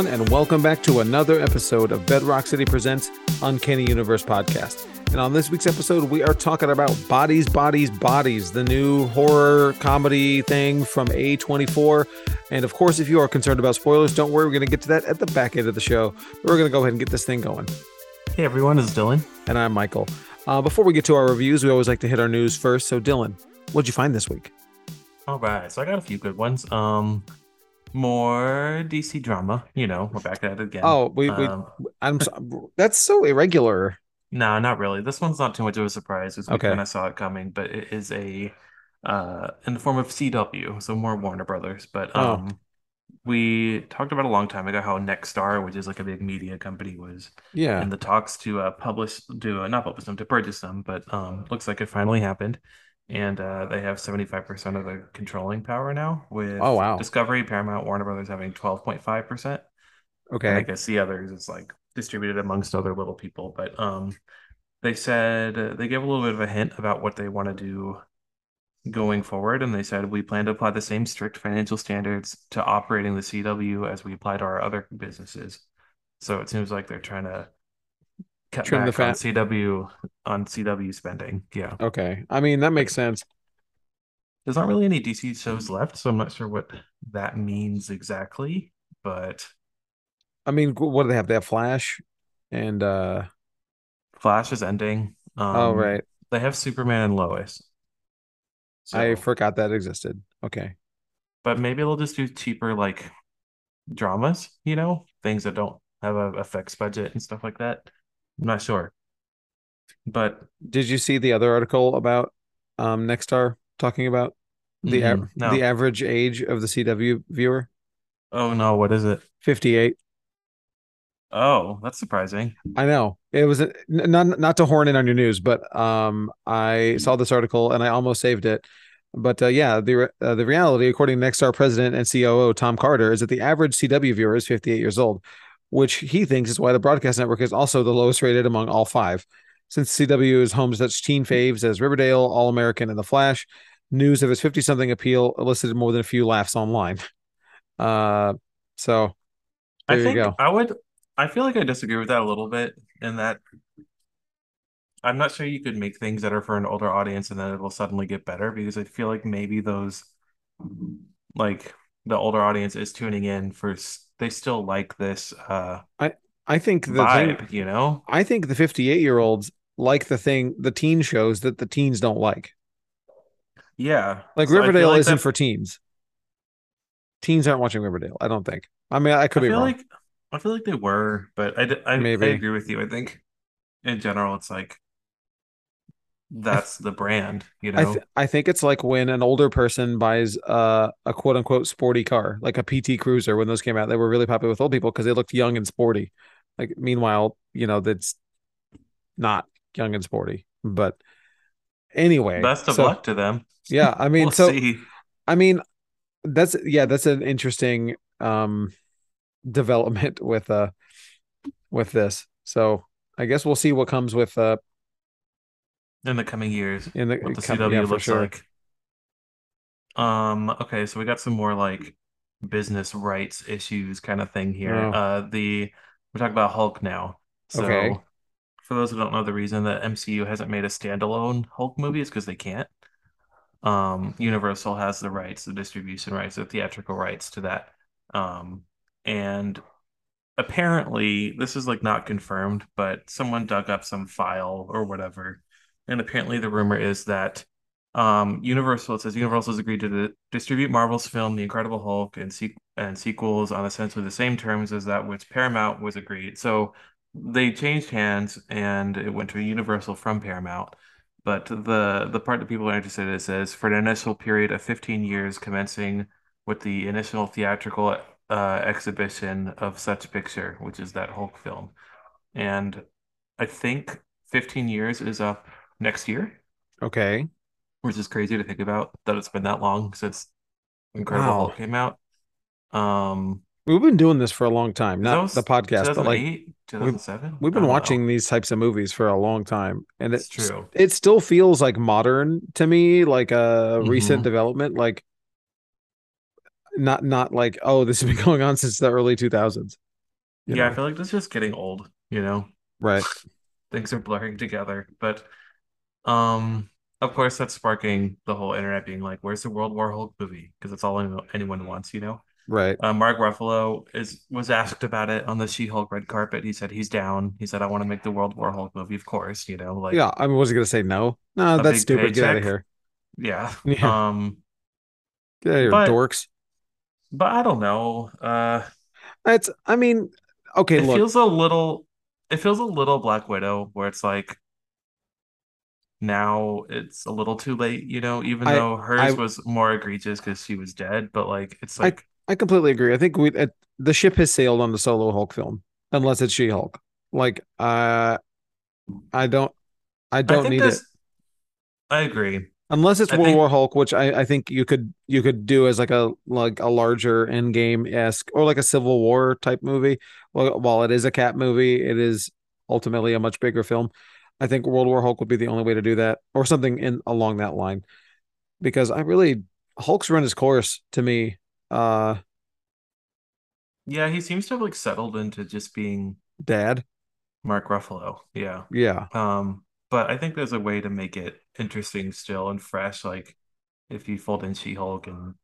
Everyone, and welcome back to another episode of Bedrock City Presents Uncanny Universe Podcast. And on this week's episode, we are talking about Bodies, Bodies, Bodies, the new horror comedy thing from A24. And of course, if you are concerned about spoilers, don't worry, we're going to get to that at the back end of the show. We're going to go ahead and get this thing going. Hey everyone, it's Dylan. And I'm Michael. Uh, before we get to our reviews, we always like to hit our news first. So, Dylan, what'd you find this week? All right, so I got a few good ones. Um, more DC drama. You know, we're back at it again. Oh, we, we Um, I'm so, that's so irregular. no, not really. This one's not too much of a surprise because we Okay. kind of saw it coming, but it is a uh in the form of CW, so more Warner Brothers. But Oh. um, we talked about a long time ago how Nexstar, which is like a big media company, was Yeah. in the talks to uh, publish, do uh, not publish them, to purchase them, but um, looks like it finally happened. And uh, they have 75% of the controlling power now, with Oh, wow. Discovery, Paramount, Warner Brothers having 12.5%. And I Okay. guess the others is like distributed amongst other little people. But um, they said uh, they gave a little bit of a hint about what they want to do going forward. And they said, we plan to apply the same strict financial standards to operating the CW as we apply to our other businesses. So it seems like they're trying to cut Trim the back on. CW on CW spending. Yeah. Okay. I mean, that makes sense. There's not really any DC shows left, so I'm not sure what that means exactly, but I mean, what do they have? They have Flash and, uh, Flash is ending. Um, oh, right. They have Superman and Lois. I forgot that existed. Okay. but maybe they'll just do cheaper like dramas, you know, things that don't have a effects budget and stuff like that. I'm not sure. But Did you see the other article about um Nexstar talking about the av- mm, no. the average age of the CW viewer? Oh no, what is it? 58. Oh, that's surprising. I know. It was a, not not to horn in on your news, but um I saw this article and I almost saved it. But uh, yeah, the re- uh, the reality, according to Nexstar president and COO Tom Carter, is that the average CW viewer is 58 years old, which he thinks is why the broadcast network is also the lowest rated among all five. Since CW is home to such teen faves as Riverdale, All American, and The Flash, news of its 50 something appeal elicited more than a few laughs online. Uh, so there I you think go. I would I feel like I disagree with that a little bit in that I'm not sure you could make things that are for an older audience and then it will suddenly get better because I feel like maybe those like the older audience is tuning in for they still like this uh I think the vibe, thing, you know? I think the 58 year olds like the thing, the teen shows that the teens don't like. Yeah. Like So Riverdale like isn't that- for teens. Teens aren't watching Riverdale. I don't think. I mean, I could I be feel wrong. like I feel like they were, but I Maybe. agree with you. I think in general it's like that's the brand, you I know? th- I think it's like when an older person buys uh, a quote unquote sporty car, like a PT Cruiser. When those came out, they were really popular with old people because they looked young and sporty. Like meanwhile, you know that's not young and sporty. But anyway, Best of so- luck to them. Yeah, I mean, We'll so see. I mean, that's yeah, that's an interesting um development with uh with this. So I guess we'll see what comes with uh in the coming years in the what the com- CW yeah, looks sure. like. Um, okay, so we got some more like business rights issues kind of thing here. Oh. Uh, the we're talking about Hulk now. So Okay. for those who don't know, the reason that MCU hasn't made a standalone Hulk movie is because they can't. Um, Universal has the rights, the distribution rights, the theatrical rights to that. Um, and apparently this is like not confirmed, but someone dug up some file or whatever. And apparently the rumor is that um Universal it says Universal has agreed to di- distribute Marvel's film The Incredible Hulk and se- and sequels on essentially the same terms as that which Paramount was agreed. So they changed hands and it went to Universal from Paramount. But the the part that people are interested in says for an initial period of 15 years commencing with the initial theatrical uh, exhibition of such picture, which is that Hulk film. And I think 15 years is up next year, Okay. which is crazy to think about that it's been that long since Incredible Wow. Hulk came out. Um, We've been doing this for a long time, not was the podcast, but like 2007. we've I been don't know. watching these types of movies for a long time, and It's it's true. It still feels like modern to me, like a recent Mhm. development. Like not not like oh this has been going on since the early 2000s. You Yeah, I feel like this is just getting old, you know. right? Things are blurring together. But um of course that's sparking the whole internet being like, where's the World War Hulk movie? Because that's all anyone wants, you know. Right. Uh, Mark Ruffalo is was asked about it on the She-Hulk red carpet. He said he's down. He said, I want to make the World War Hulk movie, of course, you know, like Yeah, I mean, was he gonna say no? No, that's stupid. Get out of here. Yeah. Yeah, Um, get out of here, but dorks. but I don't know. Uh It's. I mean, okay, it look. feels a little it feels a little Black Widow where it's like now it's a little too late, you know, even I though hers I was more egregious because she was dead, but like it's like I completely agree. I think we uh, the ship has sailed on the solo Hulk film, unless it's She-Hulk. Like, uh, I don't, I I don't need it I agree. unless it's I World think War Hulk, which I, I think you could you could do as like a like a larger Endgame esque or like a Civil War type movie. Well, while it is a cat movie, it is ultimately a much bigger film. I think World War Hulk would be the only way to do that, or something in along that line, because I really Hulk's run his course to me. Uh, yeah, he seems to have like settled into just being Dad, Mark Ruffalo. Yeah. yeah, Um, but I think there's a way to make it interesting still and fresh, like if you fold in She-Hulk and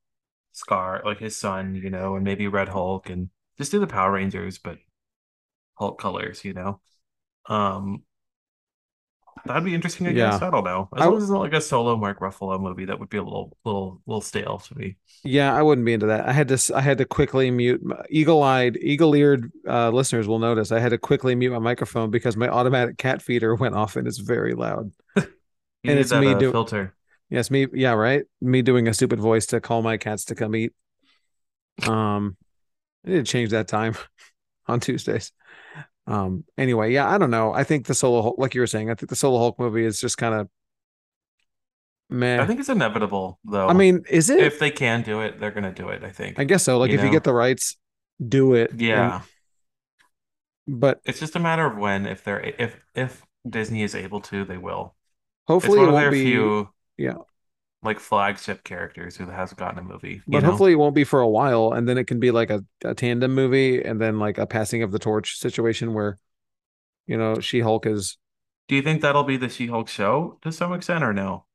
Scar, like his son, you know, and maybe Red Hulk and just do the Power Rangers, but Hulk colors, you know. Um, that'd be interesting, I guess. I don't know. As I long as it's not like a solo Mark Ruffalo movie, that would be a little, little, little stale to me. Yeah, I wouldn't be into that. I had to I had to quickly mute eagle-eyed, eagle-eared uh, listeners will notice I had to quickly mute my microphone because my automatic cat feeder went off and it's very loud. And it's that me uh, do filter. yes, me yeah, right? Me doing a stupid voice to call my cats to come eat. Um I need to change that time on Tuesdays. Um anyway, yeah, I don't know. I think the solo Hulk, like you were saying, I think the solo Hulk movie is just kind of man I think it's inevitable, though. I mean, is it? If they can do it, they're gonna do it, I think. I guess so. Like You if you get the rights, do it. And Yeah. but It's just a matter of when, if they're if if Disney is able to, they will. Hopefully it won't their be few yeah. Like flagship characters who has gotten a movie, But know? hopefully it won't be for a while, and then it can be like a, a tandem movie, and then like a passing of the torch situation where you know She Hulk is. Do you think that'll be the She-Hulk show to some extent or no?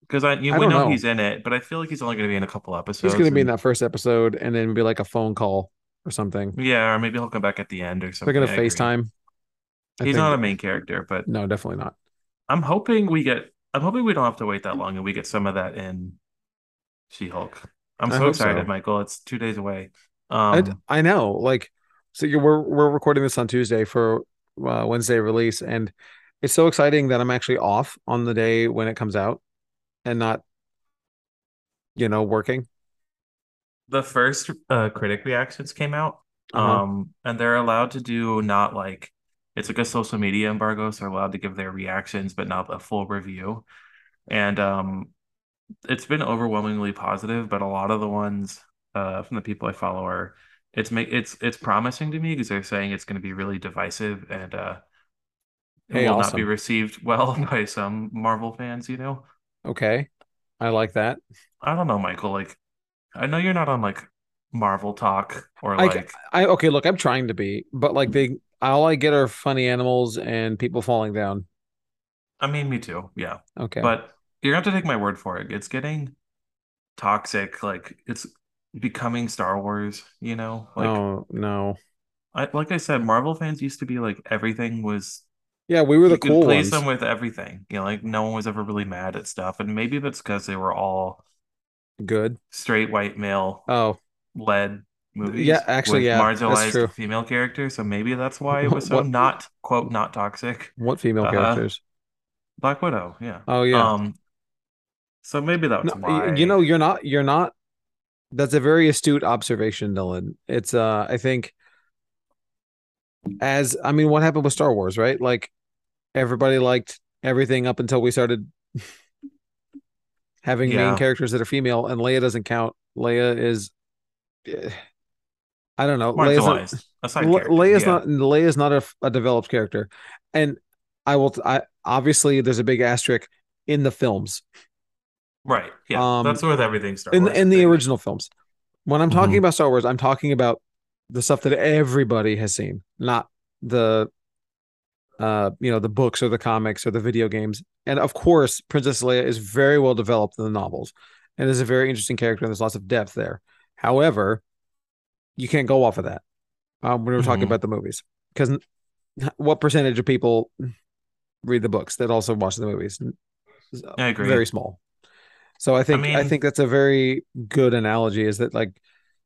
Because I you, I we don't know know. he's in it, but I feel like he's only going to be in a couple episodes. He's going to be in that first episode, and then be like a phone call or something. yeah, or maybe he'll come back at the end or something. They're going to. FaceTime. I He's think not a main character, but no, definitely not. I'm hoping we get I'm hoping we don't have to wait that long and we get some of that in She-Hulk. I'm so excited, so. Michael. It's two days away. I Um, I know. Like, so we're we're recording this on Tuesday for uh, Wednesday release, and it's so exciting that I'm actually off on the day when it comes out, and not you know working. the first uh critic reactions came out. Uh-huh. Um, and they're allowed to do not like it's like a social media embargo, so they're allowed to give their reactions, but not a full review. And um, it's been overwhelmingly positive, but a lot of the ones uh from the people I follow are it's make it's it's promising to me because they're saying it's going to be really divisive and uh it Hey, will not be received well by some Marvel fans, you know. Okay, I like that. I don't know, Michael, like I know you're not on like Marvel talk or I like I okay. Look, I'm trying to be, but like they all I get are funny animals and people falling down. I mean me too, yeah. Okay. But you're gonna have to take my word for it. It's getting toxic, like it's becoming Star Wars, you know? Like Oh no. I like I said, Marvel fans used to be like everything was Yeah, we were the you could cool please ones. them with everything. You know, like no one was ever really mad at stuff. And maybe that's because they were all Good. straight white male Oh, led yeah. Actually, yeah, that's marginalized true. female characters. So maybe that's why it was so What not quote not toxic. what female Uh characters? Black Widow, yeah. Oh yeah. Um, so maybe No, that's y- you know, you're not. You're not. That's a very astute observation, Dylan. It's uh, I think as I mean, what happened with Star Wars, right? Like everybody liked everything up until we started having main characters that are female, and Leia doesn't count. Leia is, eh, I don't know. Leia's not. side Leia's Yeah. not. Leia's not a, a developed character, and I will. I obviously there's a big asterisk in the films. Right. Yeah. Um, That's with everything Star in in the original films. When I'm talking hmm about Star Wars, I'm talking about the stuff that everybody has seen, not the uh you know the books or the comics or the video games. And of course, Princess Leia is very well developed in the novels and is a very interesting character and there's lots of depth there. However, you can't go off of that um, when we're talking hmm about the movies because what percentage of people read the books that also watch the movies? I agree. Very small. So I I think I mean, think that's a very good analogy. Is that like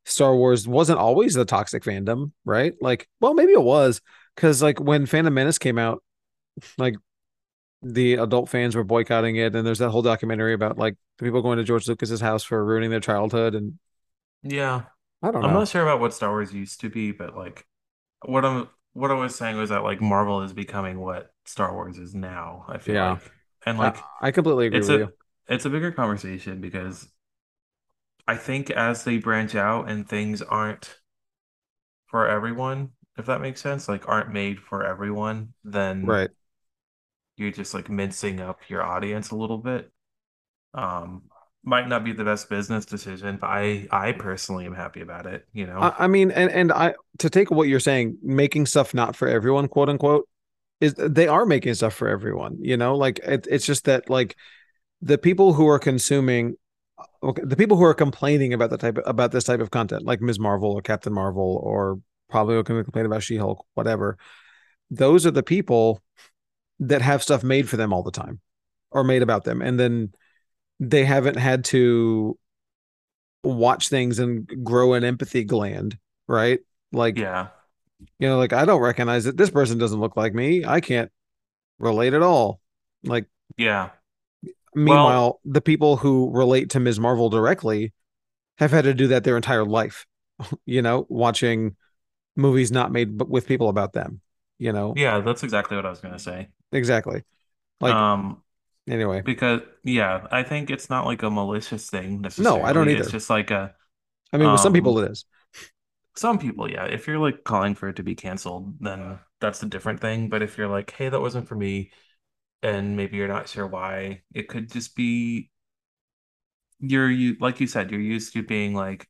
Star Wars wasn't always the toxic fandom, right? Like, well, maybe it was because like when Phantom Menace came out, like the adult fans were boycotting it, and there's that whole documentary about like the people going to George Lucas's house for ruining their childhood, and yeah. I don't I'm not sure about what Star Wars used to be, but like what I'm what I was saying was that like Marvel is becoming what Star Wars is now, I feel Yeah, like. And I, like I completely agree it's with a you. it's a bigger conversation because I think as they branch out and things aren't for everyone, if that makes sense, like aren't made for everyone, then Right. you're just like mincing up your audience a little bit. Um, might not be the best business decision, but I I personally am happy about it, you know. I, I mean, and and I to take what you're saying, making stuff not for everyone, quote unquote, is they are making stuff for everyone. You know, like it, it's just that like the people who are consuming uh, okay, the people who are complaining about the type of, about this type of content, like Ms. Marvel or Captain Marvel, or probably going to complain about She Hulk, whatever. Those are the people that have stuff made for them all the time, or made about them, and then they haven't had to watch things and grow an empathy gland, right? Like Yeah. you know, like I don't recognize it. This person doesn't look like me. I can't relate at all. Like Yeah. Well, meanwhile, the people who relate to Ms. Marvel directly have had to do that their entire life, you know, watching movies not made with people about them, you know. yeah, that's exactly what I was gonna say. Exactly. Like Um, anyway. because yeah, I think it's not like a malicious thing No, I don't necessarily. It's either. just like a I mean, with some people um it is. some people, yeah. If you're like calling for it to be canceled, then that's a different thing. But if you're like, hey, that wasn't for me, and maybe you're not sure why, it could just be you're you like you said, you're used to being like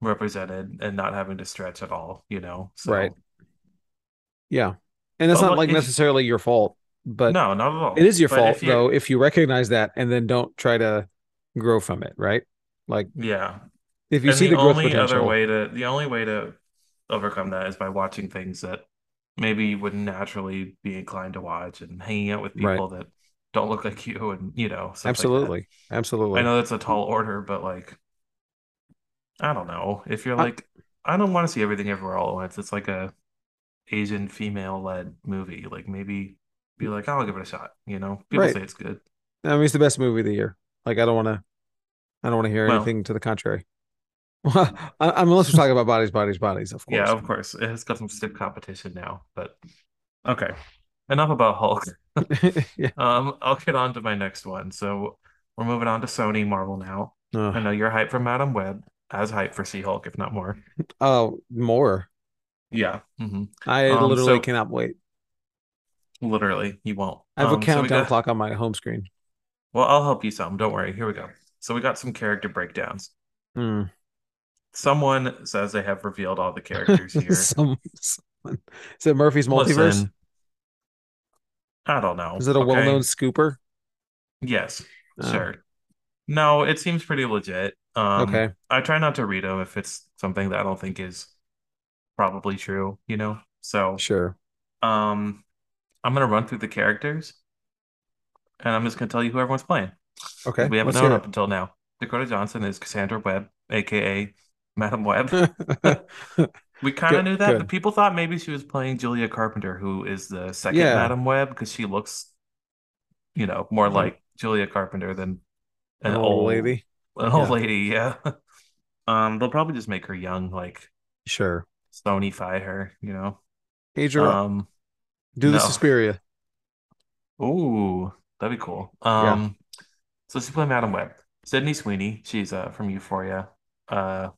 represented and not having to stretch at all, you know? Right. Yeah. And it's but not like like necessarily your fault, but no, not at all. is your But fault if you're though if you recognize that and then don't try to grow from it, right? Like yeah. if you And see the the growth only other potential, way to the only way to overcome that is by watching things that maybe you wouldn't naturally be inclined to watch and hanging out with right? people that don't look like you and you know, absolutely like that. Absolutely. I know that's a tall order, but like I don't know. If you're I, like I don't want to see everything everywhere all at once. It's like a Asian female led movie. Like maybe be like, I'll give it a shot, you know? People right. say it's good. I mean, it's the best movie of the year. Like I don't want to I don't want to hear Well, anything to the contrary. I, unless we're talking about bodies, bodies, bodies, of course. yeah, of course. It has got some stiff competition now, but okay. Enough about Hulk. yeah. Um, I'll get on to my next one. So we're moving on to Sony Marvel now. I Uh, know you're hyped for Madam Web, as hyped for She-Hulk, if not more. oh, more. Yeah. hmm I Um, literally so cannot wait. Literally, you won't. I have a Um, so countdown got, clock on my home screen. well, I'll help you some. Don't worry. Here we go. So we got some character breakdowns. Hmm. Someone says they have revealed all the characters here. Some, someone. Is it Murphy's Multiverse? Listen, I don't know. Is it a well-known scooper? Yes, Oh, sure. No, it seems pretty legit. Um, okay. I try not to read them if it's something that I don't think is probably true, you know? So, Sure. um, I'm gonna run through the characters and I'm just gonna tell you who everyone's playing Okay. we haven't known up until now. Dakota Johnson is Cassandra Webb, aka Madam Web. We kind of knew that, but people thought maybe she was playing Julia Carpenter, who is the second Yeah. Madam Web, because she looks, you know, more An, like Julia Carpenter than an an old old lady. an old Yeah. lady. Yeah. Um, they'll probably just make her young, like Sure. Sony-fy her, you know. Age her. Um, Do the no. Suspiria. Ooh, that'd be cool. Yeah. Um, so she played Madam Web. Sydney Sweeney, she's uh from Euphoria. Uh,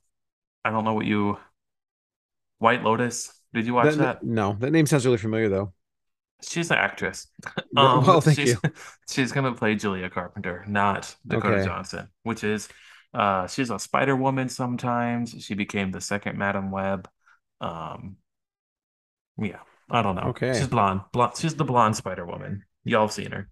I don't know what you White Lotus. Did you watch That that? no, that name sounds really familiar though. She's an actress. Um, Well, thank she's you. she's gonna play Julia Carpenter, not Dakota Okay. Johnson, which is uh she's a Spider Woman sometimes. She became the second Madam Web. Um, yeah, I don't know. She's Okay. blonde. Blonde. She's the blonde Spider Woman. Y'all have seen her.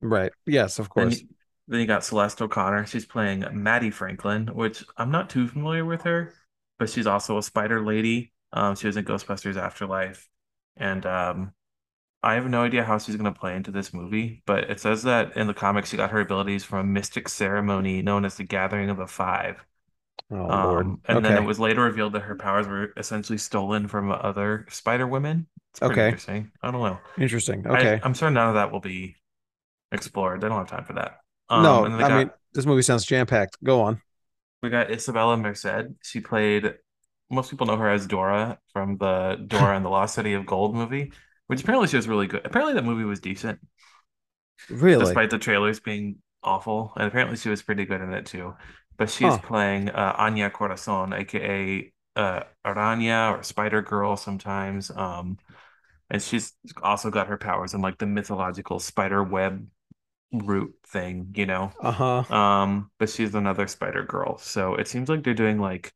Right. Yes, of Then course. you, then you got Celeste O'Connor. She's playing Maddie Franklin, which I'm not too familiar with her, but she's also a spider lady. Um, she was in Ghostbusters Afterlife, and um, I have no idea how she's going to play into this movie, but it says that in the comics she got her abilities from a mystic ceremony known as the Gathering of the Five. Oh Lord. Um, and then it was later revealed that her powers were essentially stolen from other Spider Women. Okay. interesting. I don't know. Interesting. Okay. I'm sure none of that will be explored. They don't have time for that. Um, No, and then they I mean this movie sounds jam-packed. Go on. we got Isabela Merced. She played most people know her as Dora from the Dora and the Lost City of Gold movie, which apparently she was really good. Apparently that movie was decent. Really? despite the trailers being awful. And apparently she was pretty good in it too. But she's Huh. playing uh, Anya Corazon, aka uh, Aranya or Spider Girl sometimes. Um, and she's also got her powers in like the mythological spider web root thing, you know. Uh-huh. Um, but she's another Spider Girl. So it seems like they're doing like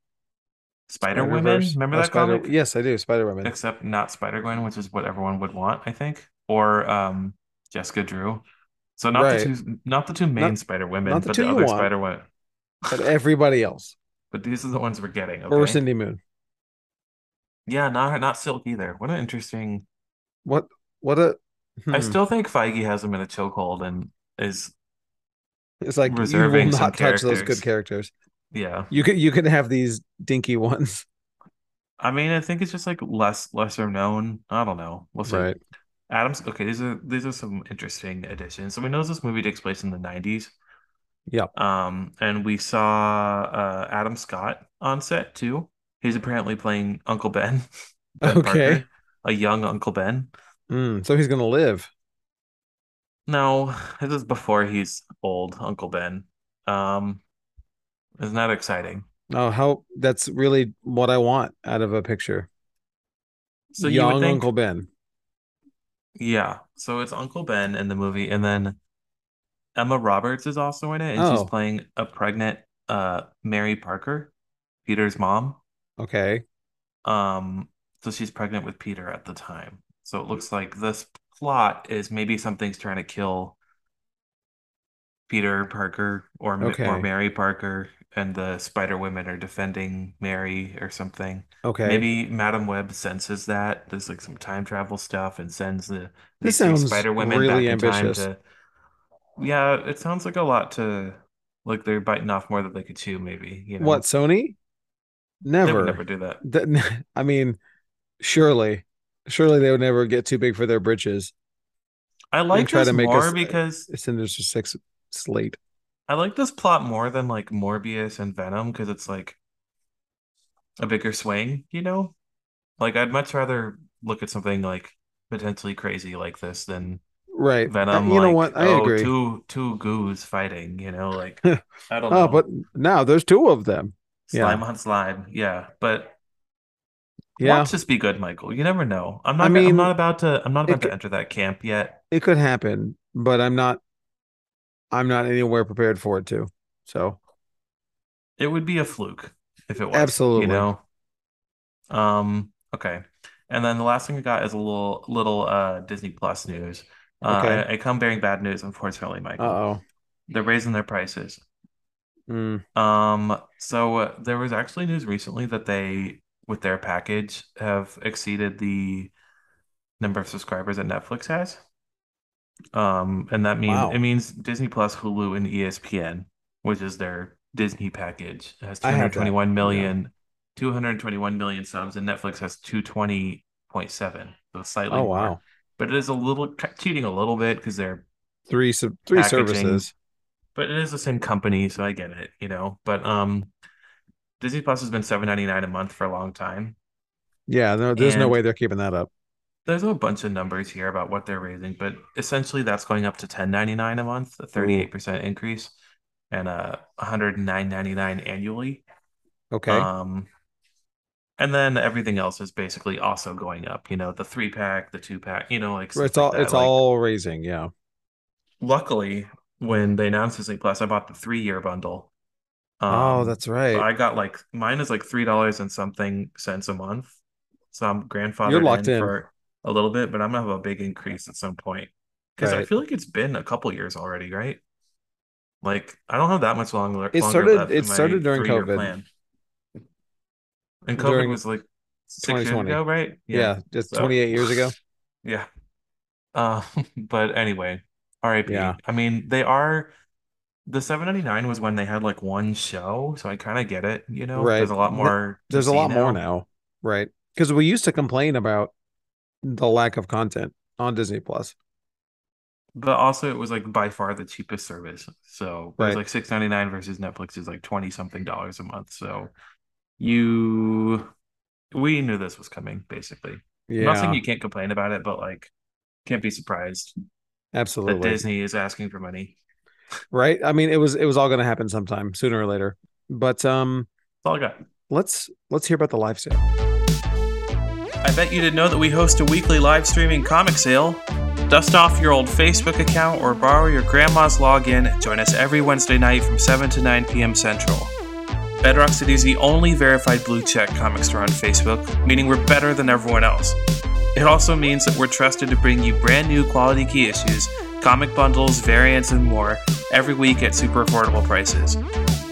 Spider Women. Remember Oh, that Spider. comic? Yes, I do. Spider Women. Except not Spider Gwen, which is what everyone would want, I think. Or um, Jessica Drew. So not the two, not the two main Not Spider Women, but the other Spider Women. but everybody else. But these are the ones we're getting. Or Okay. Cindy Moon. Yeah, not not Silk either. What an interesting. What what a I hmm. still think Feige has him in a chokehold and is It's like you will not touch those good characters. Yeah. You can you could have these dinky ones. I mean, I think it's just like less lesser known. I don't know. We'll see. Right. Adams. Okay, these are these are some interesting additions. So we know this movie takes place in the 90s. Yep. Um, and we saw uh Adam Scott on set too. He's apparently playing Uncle Ben, Ben Okay. Parker, a young Uncle Ben. Mm, so he's gonna live. No, this is before he's old, Uncle Ben. Um, isn't that exciting? Oh, how that's really what I want out of a picture. So you Young think, Uncle Ben. yeah. So it's Uncle Ben in the movie, and then Emma Roberts is also in it, and she's Oh, playing a pregnant uh Mary Parker, Peter's mom. okay. Um, so she's pregnant with Peter at the time. So it looks like this plot is maybe something's trying to kill Peter Parker or or Mary Parker, and the Spider Women are defending Mary or something. Okay. Maybe Madam Web senses that there's like some time travel stuff and sends the This sounds Spider Women really back in time to. Yeah, it sounds like a lot to like they're biting off more than they could chew, maybe, you know? What. Sony? Never. never do that. That, I mean, surely, surely they would never get too big for their britches I like try to make more us because a Sinister Six slate. I like this plot more than like Morbius and Venom because it's like a bigger swing, you know? Like I'd much rather look at something like potentially crazy like this than Right. Uh, Venom you know what? I oh, agree. two two goos fighting, you know, like I don't Oh, but now there's two of them. Yeah. Slime on slime. Yeah. But Yeah. watch this be good, Michael. You never know. I'm not gonna, I'm not about to I'm not about to enter that camp yet. it could happen, but I'm not I'm not anywhere prepared for it to. So, It would be a fluke if it was, Absolutely. you know. Um, okay. And then the last thing I got is a little little uh Disney Plus news. Uh Okay. I, I come bearing bad news, unfortunately, Michael. Uh-oh. They're raising their prices. Mm. Um, so uh, there was actually news recently that they, with their package, have exceeded the number of subscribers that Netflix has. Um, and that means it means Disney Plus, Hulu, and ESPN, which is their Disney package, has I have that. 221 Yeah. million, 221 million subs, and Netflix has 220.7, so slightly Oh, more. wow. But it is a little cheating a little bit because they're Three sub three services. but it is the same company, so I get it, you know. But um, Disney Plus has been 7.99 a month for a long time, Yeah, no, there's no way they're keeping that up. there's a bunch of numbers here about what they're raising, but essentially that's going up to 10.99 a month, a 38% increase, and uh 109.99 annually. Okay. Um, And then everything else is basically also going up, you know, the three pack, the two pack, you know, like It's all it's Like, all raising. Yeah. luckily, when they announced Disney Plus, I bought the three year bundle. Oh, Um, that's so right. I got like mine is like three dollars and something cents a month. So I'm You're grandfathered locked in in. for a little bit, but I'm gonna have a big increase at some point. Because I feel like it's been a couple years already, right? Like I don't have that much longer It started it started during COVID. plan. And COVID During was like six years ago, right? Yeah, just So 28 years ago. yeah. Uh, but anyway, Yeah. I mean, they are the 799 was when they had like one show, so I kind of get it, you know. Right. There's a lot more There's a lot more now. now. Right. Because we used to complain about the lack of content on Disney Plus. But also it was like by far the cheapest service. So it was Right. like 699 versus Netflix is like 20 something dollars a month. So you we knew this was coming, basically. I'm not saying you can't complain about it, but like can't be surprised that absolutely. Disney is asking for money. Right. I mean, it was it was all going to happen sometime sooner or later. But um, That's all I got. let's let's hear about the live sale. I bet you didn't know that we host a weekly live streaming comic sale. Dust off your old Facebook account or borrow your grandma's login. Join us every Wednesday night from 7 to 9 p.m. Central. Bedrock City is the only verified blue check comic store on Facebook, meaning we're better than everyone else. It also means that we're trusted to bring you brand new quality key issues, comic bundles, variants, and more every week at super affordable prices.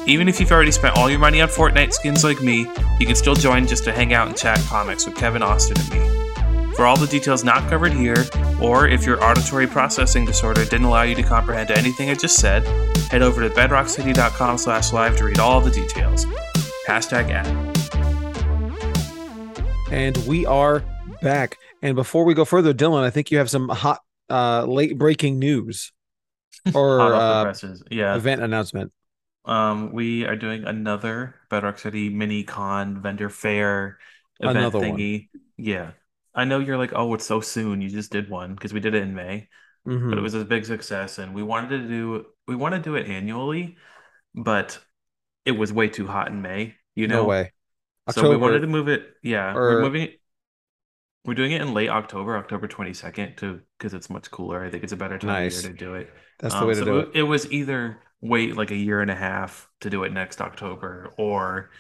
Even if you've already spent all your money on Fortnite skins like me, you can still join just to hang out and chat comics with Kevin Austin and me. For all the details not covered here, or if your auditory processing disorder didn't allow you to comprehend anything I just said, head over to bedrockcity.com slash live to read all the details. Hashtag ad. And we are back. And before we go further, Dylan, I think you have some hot uh late breaking news or Hot off the uh. Yeah. event announcement. Um, we are doing another Bedrock City mini con vendor fair event Another one. thingy. Yeah. I know you're like, oh, it's so soon. You just did one because we did it in May, Mhm. but it was a big success, and we wanted to do we want to do it annually, but it was way too hot in May, you no know. way. So we wanted to move it. Yeah, or- we're moving it. We're doing it in late October, October 22nd, to because it's much cooler. I think it's a better time Nice. of year to do it. that's the Um, way to so do it, it. it was either wait like a year and a half to do it next October or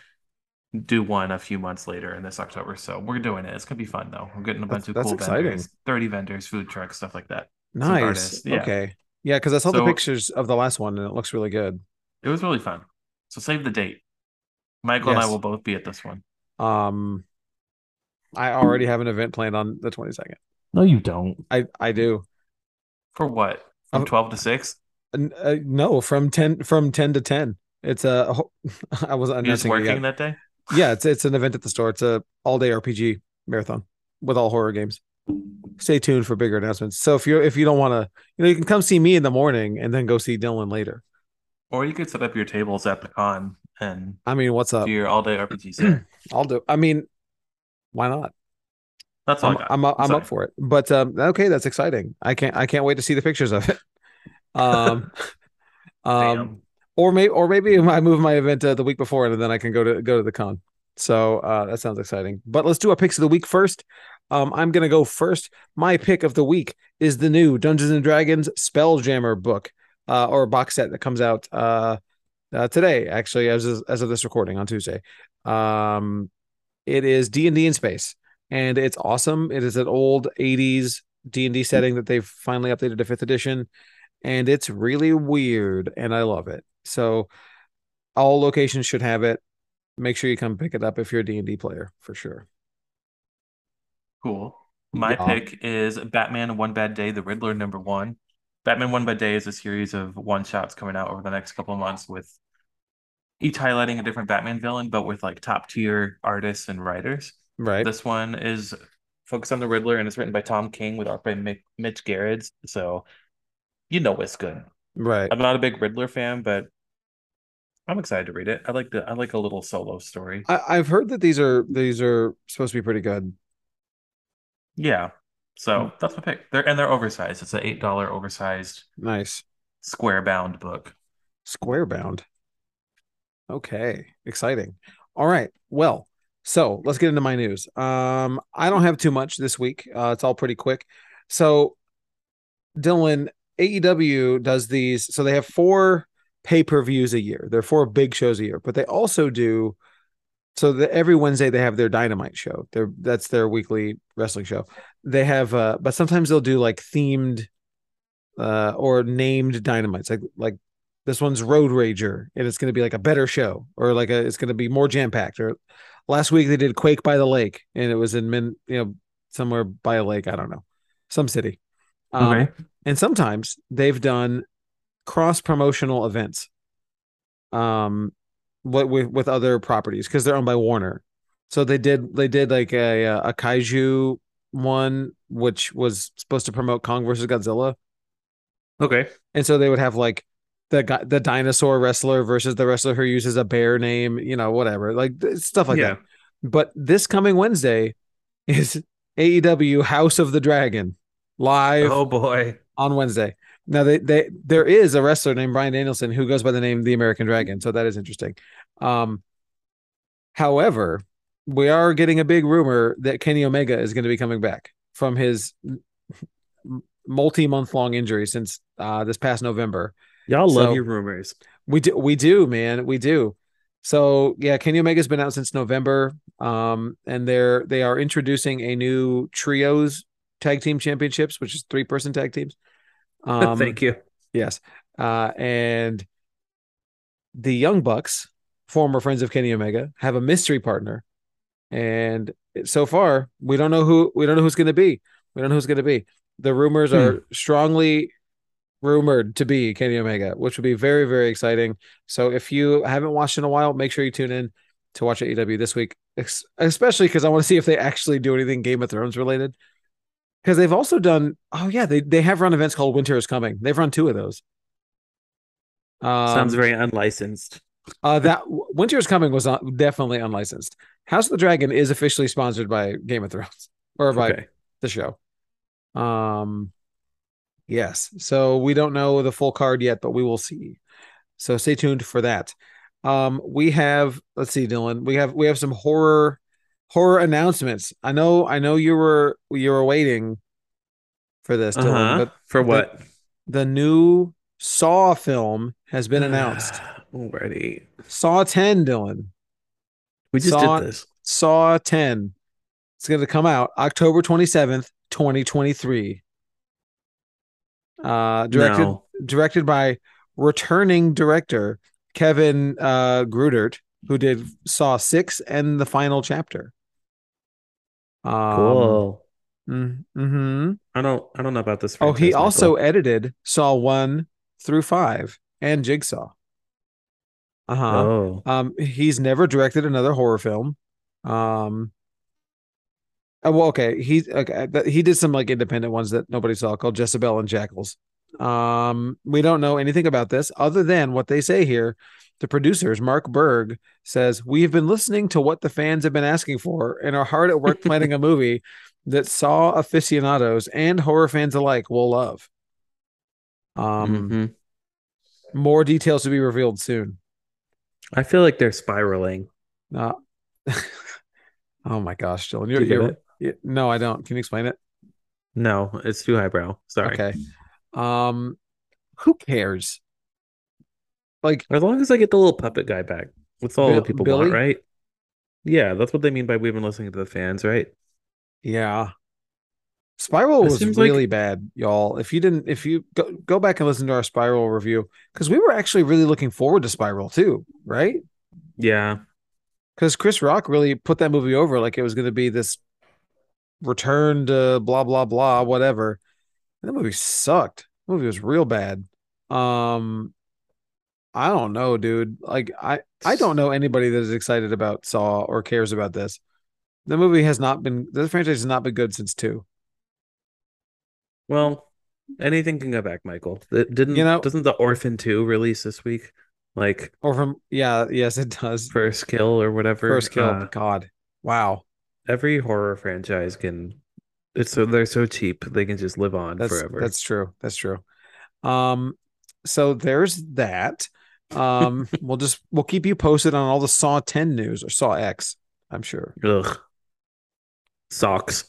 do one a few months later in this October. So we're doing it. It's gonna be fun though. We're getting a That's- bunch of that's cool exciting. vendors, 30 vendors, food trucks, stuff like that. Nice. yeah. Okay. Yeah, because I saw the pictures of the last one and it looks really good. It was really fun. So save the date. Michael and I will both be at this one. Um I already have an event planned on the 22nd. No, you don't. I I do. For what? From Oh. 12 to 6? Uh, no, from 10 from 10 to 10. It's a I wasn't You're just announcing working yet. that day? Yeah, it's it's an event at the store. It's a all-day RPG marathon with all horror games. Stay tuned for bigger announcements. So if you if you don't want to, you know, you can come see me in the morning and then go see Dylan later. Or you could set up your tables at the con and I mean, what's up? do your all day RPG there. I'll do. I mean, why not? That's all I'm. I'm, I'm Sorry. up for it. But um, okay, that's exciting. I can't I can't wait to see the pictures of it. Um, um, or maybe or maybe I move my event uh, the week before and then I can go to go to the con. So uh, that sounds exciting. But let's do our picks of the week first. Um, I'm gonna go first. My pick of the week is the new Dungeons and Dragons Spelljammer book uh, or box set that comes out uh, uh, today, actually, as of, as of this recording on Tuesday. Um, it is D and D in space, and it's awesome. It is an old '80s D and D hmm. setting that they've finally updated to fifth edition, and it's really weird, and I love it. So, all locations should have it. Make sure you come pick it up if you're a D and D player for sure. Cool. My Yeah. pick is Batman One Bad Day, The Riddler number one. Batman One Bad Day is a series of one shots coming out over the next couple of months with each highlighting a different Batman villain, but with like top tier artists and writers. Right. This one is focused on the Riddler and it's written by Tom King with art by Mick, Mitch Gerads. So you know it's good. right. I'm not a big Riddler fan, but I'm excited to read it. I like the I like a little solo story. I, I've heard that these are these are supposed to be pretty good. Yeah. Hmm. So that's my pick. They're and they're oversized. It's an eight dollar oversized Nice. square bound book. Square bound. Okay. Exciting. All right. Well, So let's get into my news. Um, I don't have too much this week. Uh, it's all pretty quick. So, Dylan, AEW does these. So they have four pay per views a year. They're four big shows a year, but they also do. So that every Wednesday they have their Dynamite show. Their that's their weekly wrestling show. They have, uh, but sometimes they'll do like themed, uh, or named Dynamites. Like like this one's Road Rager, and it's going to be like a better show, or like a it's going to be more jam packed. Or last week they did Quake by the Lake, and it was in Min, you know, somewhere by a lake. I don't know, some city. Um, Okay. and sometimes they've done cross promotional events um what with with other properties because they're owned by Warner. So they did they did like a a kaiju one which was supposed to promote Kong versus Godzilla. Okay. And so they would have like the guy the dinosaur wrestler versus the wrestler who uses a bear name, you know, whatever. Like stuff like yeah. that. But this coming Wednesday is AEW House of the Dragon live Oh boy. on Wednesday. Now they they there is a wrestler named Bryan Danielson who goes by the name the American Dragon, so that is interesting. Um, however, we are getting a big rumor that Kenny Omega is going to be coming back from his multi-month long injury since uh, this past November. Y'all love So- your rumors. We do, we do, man, we do. So yeah, Kenny Omega's been out since November, um, and they're they are introducing a new trios tag team championships, which is three person tag teams. Um, Thank you. Yes. Uh, and the Young Bucks, former friends of Kenny Omega, have a mystery partner. And so far, we don't know who we don't know who's going to be. We don't know who's going to be. The rumors Hmm. are strongly rumored to be Kenny Omega, which would be very very exciting. So if you haven't watched in a while, make sure you tune in to watch AEW this week, especially because I want to see if they actually do anything Game of Thrones related. Because they've also done, oh yeah, they they have run events called Winter is Coming. They've run two of those. Um, Sounds very unlicensed. uh, that Winter is Coming was un- definitely unlicensed. House of the Dragon is officially sponsored by Game of Thrones or by Okay. the show. Um, yes. So we don't know the full card yet, but we will see. So stay tuned for that. Um, we have let's see, Dylan. We have we have some horror horror announcements. I know I know you were you were waiting for this, Dylan, Uh-huh. but For the- what? the new Saw film has been announced. Already. Saw 10, Dylan. We just Saw- did this. Saw 10. It's going to come out October 27th, 2023. Uh directed No. directed by returning director Kevin uh Greutert, who did Saw 6 and the final chapter. Um Cool. mm-hmm. I don't I don't know about this. Oh, he franchise, also Michael. edited Saw 1 through 5 and Jigsaw. Uh-huh. Oh. Um, he's never directed another horror film. Um, uh, well, okay, he okay, he did some like independent ones that nobody saw called Jessabelle and Jackals. Um, we don't know anything about this other than what they say here. The producers, Mark Burg, says we've been listening to what the fans have been asking for and are hard at work planning a movie that Saw aficionados and horror fans alike will love. Um, Mhm. more details to be revealed soon. I feel like they're spiraling. Uh, oh my gosh, Dylan, you're, you it? Yeah, no, I don't. Can you explain it? No, it's too highbrow. Sorry. Okay. Um, who cares? Like, As long as I get the little puppet guy back, that's all Bill- the people Billy? want, right? Yeah, that's what they mean by we've been listening to the fans, right? yeah, Spiral It was seems like- really bad, y'all. If you didn't, if you go go back and listen to our Spiral review, because we were actually really looking forward to Spiral too, right? Yeah. Because Chris Rock really put that movie over like it was going to be this return to blah blah blah whatever. And that movie sucked. The movie was real bad. Um, I don't know, dude. Like I I don't know anybody that is excited about Saw or cares about this. The movie has not been the franchise has not been good since two. Well, anything can go back, Michael. It didn't You know- doesn't the Orphan 2 release this week? Like Or from yeah, yes, it does. First Kill or whatever. First kill. Uh, God. Wow. Every horror franchise can it's so they're so cheap they can just live on That's forever. that's true. That's true. Um, so there's that. Um, we'll just we'll keep you posted on all the Saw 10 news or Saw X. I'm sure. Ugh. Socks.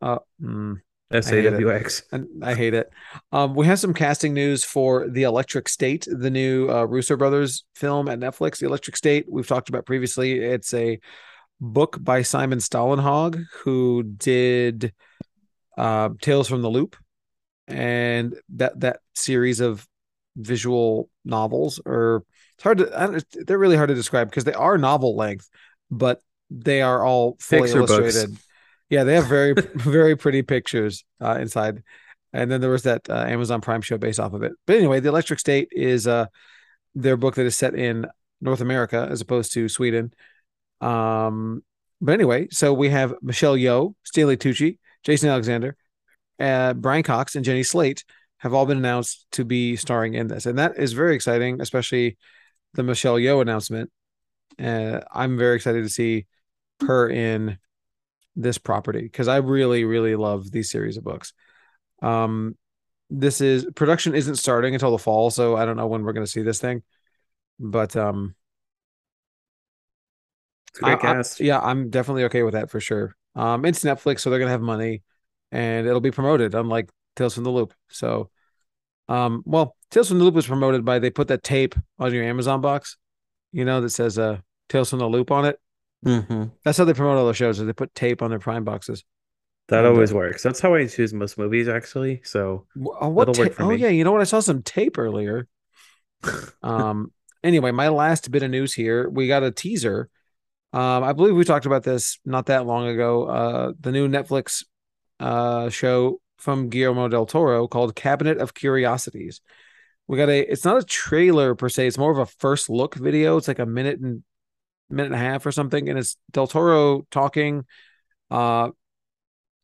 Uh, mm, S A W X. and I hate it. Um, we have some casting news for The Electric State, the new uh, Russo brothers film at Netflix. The Electric State, we've talked about previously. It's a book by Simon Stalenhag, who did uh, Tales from the Loop, and that that series of visual novels. Or it's hard to, I don't, they're really hard to describe because they are novel length, but they are all fully Picture books. illustrated. Yeah, they have very very pretty pictures uh, inside. And then there was that uh, Amazon Prime show based off of it. But anyway, The Electric State is uh, their book that is set in North America as opposed to Sweden. Um, but anyway, so we have Michelle Yeoh, Stanley Tucci, Jason Alexander, uh, Brian Cox, and Jenny Slate have all been announced to be starring in this, and that is very exciting, especially the Michelle Yeoh announcement. Uh, I'm very excited to see her in this property because I really, really love these series of books. Um, this is production isn't starting until the fall, so I don't know when we're going to see this thing, but um, It's a great I- I- yeah, I'm definitely okay with that for sure. Um, it's Netflix, so they're gonna have money, and it'll be promoted, unlike Tales from the Loop. So, um, well, Tales from the Loop was promoted by they put that tape on your Amazon box, you know, that says uh Tales from the Loop on it. Mm-hmm. That's how they promote all the shows. Is they put tape on their Prime boxes. That And, always uh, works. That's how I choose most movies, actually. So uh, what ta- oh me. yeah, you know what? I saw some tape earlier. Um. Anyway, my last bit of news here. We got a teaser. Um, I believe we talked about this not that long ago. Uh, the new Netflix uh show from Guillermo del Toro called Cabinet of Curiosities. We got a. It's not a trailer per se. It's more of a first look video. It's like a minute and minute and a half or something, and it's del Toro talking, uh,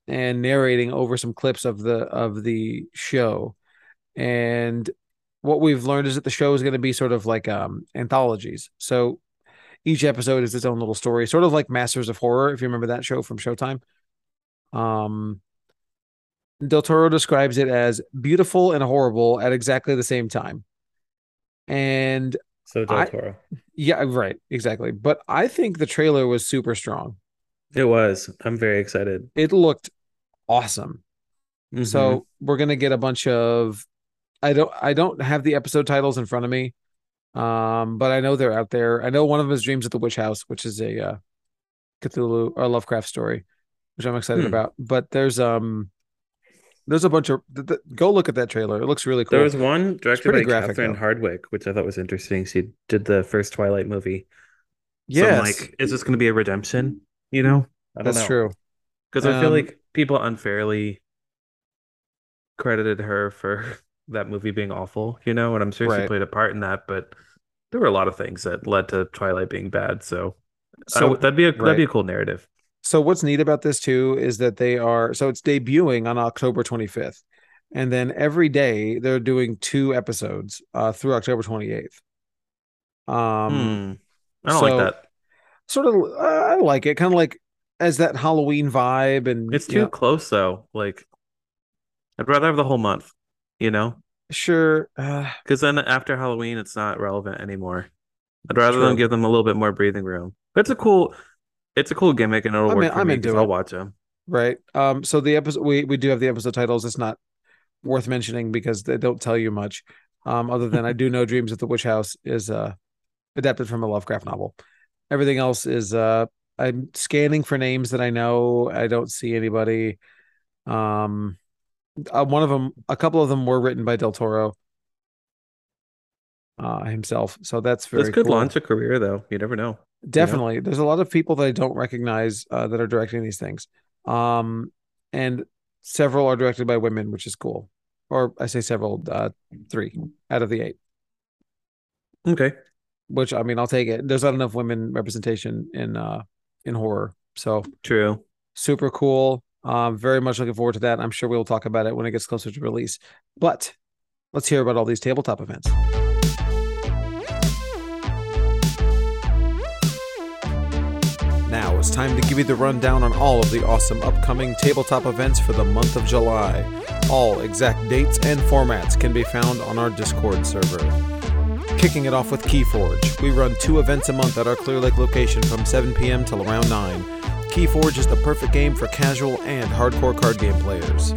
and narrating over some clips of the of the show. And what we've learned is that the show is going to be sort of like um anthologies. So each episode is its own little story, sort of like Masters of Horror, if you remember that show from Showtime. Um Del Toro describes it as beautiful and horrible at exactly the same time. And so Del I- Toro. yeah, right, exactly. But I think the trailer was super strong. It was. I'm very excited. It looked awesome. Mhm. So we're gonna get a bunch of I don't I don't have the episode titles in front of me. Um, but I know they're out there. I know one of them is Dreams at the Witch House, which is a uh Cthulhu or Lovecraft story, which I'm excited Hmm. about. But there's um there's a bunch of th- th- go look at that trailer. It looks really cool. there was one directed by graphic, Catherine though. Hardwicke, which I thought was interesting. She did the first Twilight movie. So like, is this going to be a redemption? You know, I don't that's know. true. Because I feel Um, like people unfairly credited her for that movie being awful, you know, and I'm sure she played a part in that, but there were a lot of things that led to Twilight being bad. So, So that'd be a that'd be a cool narrative. So what's neat about this too is that they are so it's debuting on October 25th. And then every day they're doing two episodes uh through October 28th. Um Hmm. I don't so- like that. sort of uh, I like it kind of like as that Halloween vibe and It's too know, close though. Like, I'd rather have the whole month, you know, sure uh, because then after Halloween, it's not relevant anymore. I'd rather True. them give them a little bit more breathing room. But it's a cool, it's a cool gimmick, and it'll I'm work in- for I'm me into because I'll watch them. right um so the episode we we do have the episode titles it's not worth mentioning because they don't tell you much um other than I do know Dreams at the Witch House is uh adapted from a Lovecraft novel everything else is uh I'm scanning for names that I know I don't see anybody um uh, one of them a couple of them were written by Del Toro uh himself so that's very This could cool. launch a career, though. You never know. Definitely. There's a lot of people that I don't recognize uh, that are directing these things. Um, and several are directed by women, which is cool. Or I say several, uh, three out of the eight, Okay. which I mean, I'll take it. There's not enough women representation in, uh, in horror. So True. super cool. Um, very much looking forward to that. I'm sure we'll talk about it when it gets closer to release. But let's hear about all these tabletop events. Now it's time to give you the rundown on all of the awesome upcoming tabletop events for the month of July. All exact dates and formats can be found on our Discord server. kicking it off with Keyforge. We run two events a month at our Clear Lake location from 7 p.m. till around 9. Keyforge is the perfect game for casual and hardcore card game players.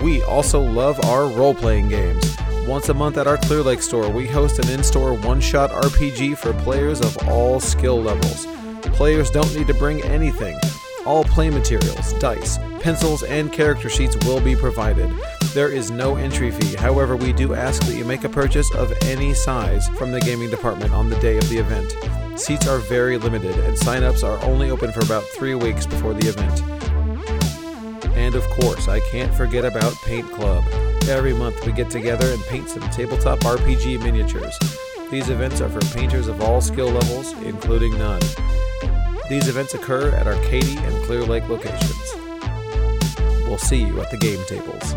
We also love our role playing games. Once a month at our Clear Lake store, we host an in store one shot RPG for players of all skill levels. Players don't need to bring anything. All play materials, dice, pencils, and character sheets will be provided. There is no entry fee. However, we do ask that you make a purchase of any size from the gaming department on the day of the event. Seats are very limited, and sign-ups are only open for about three weeks before the event. And of course, I can't forget about Paint Club. Every month we get together and paint some tabletop RPG miniatures. These events are for painters of all skill levels, including none. These events occur at Katy and Clear Lake locations. We'll see you at the game tables.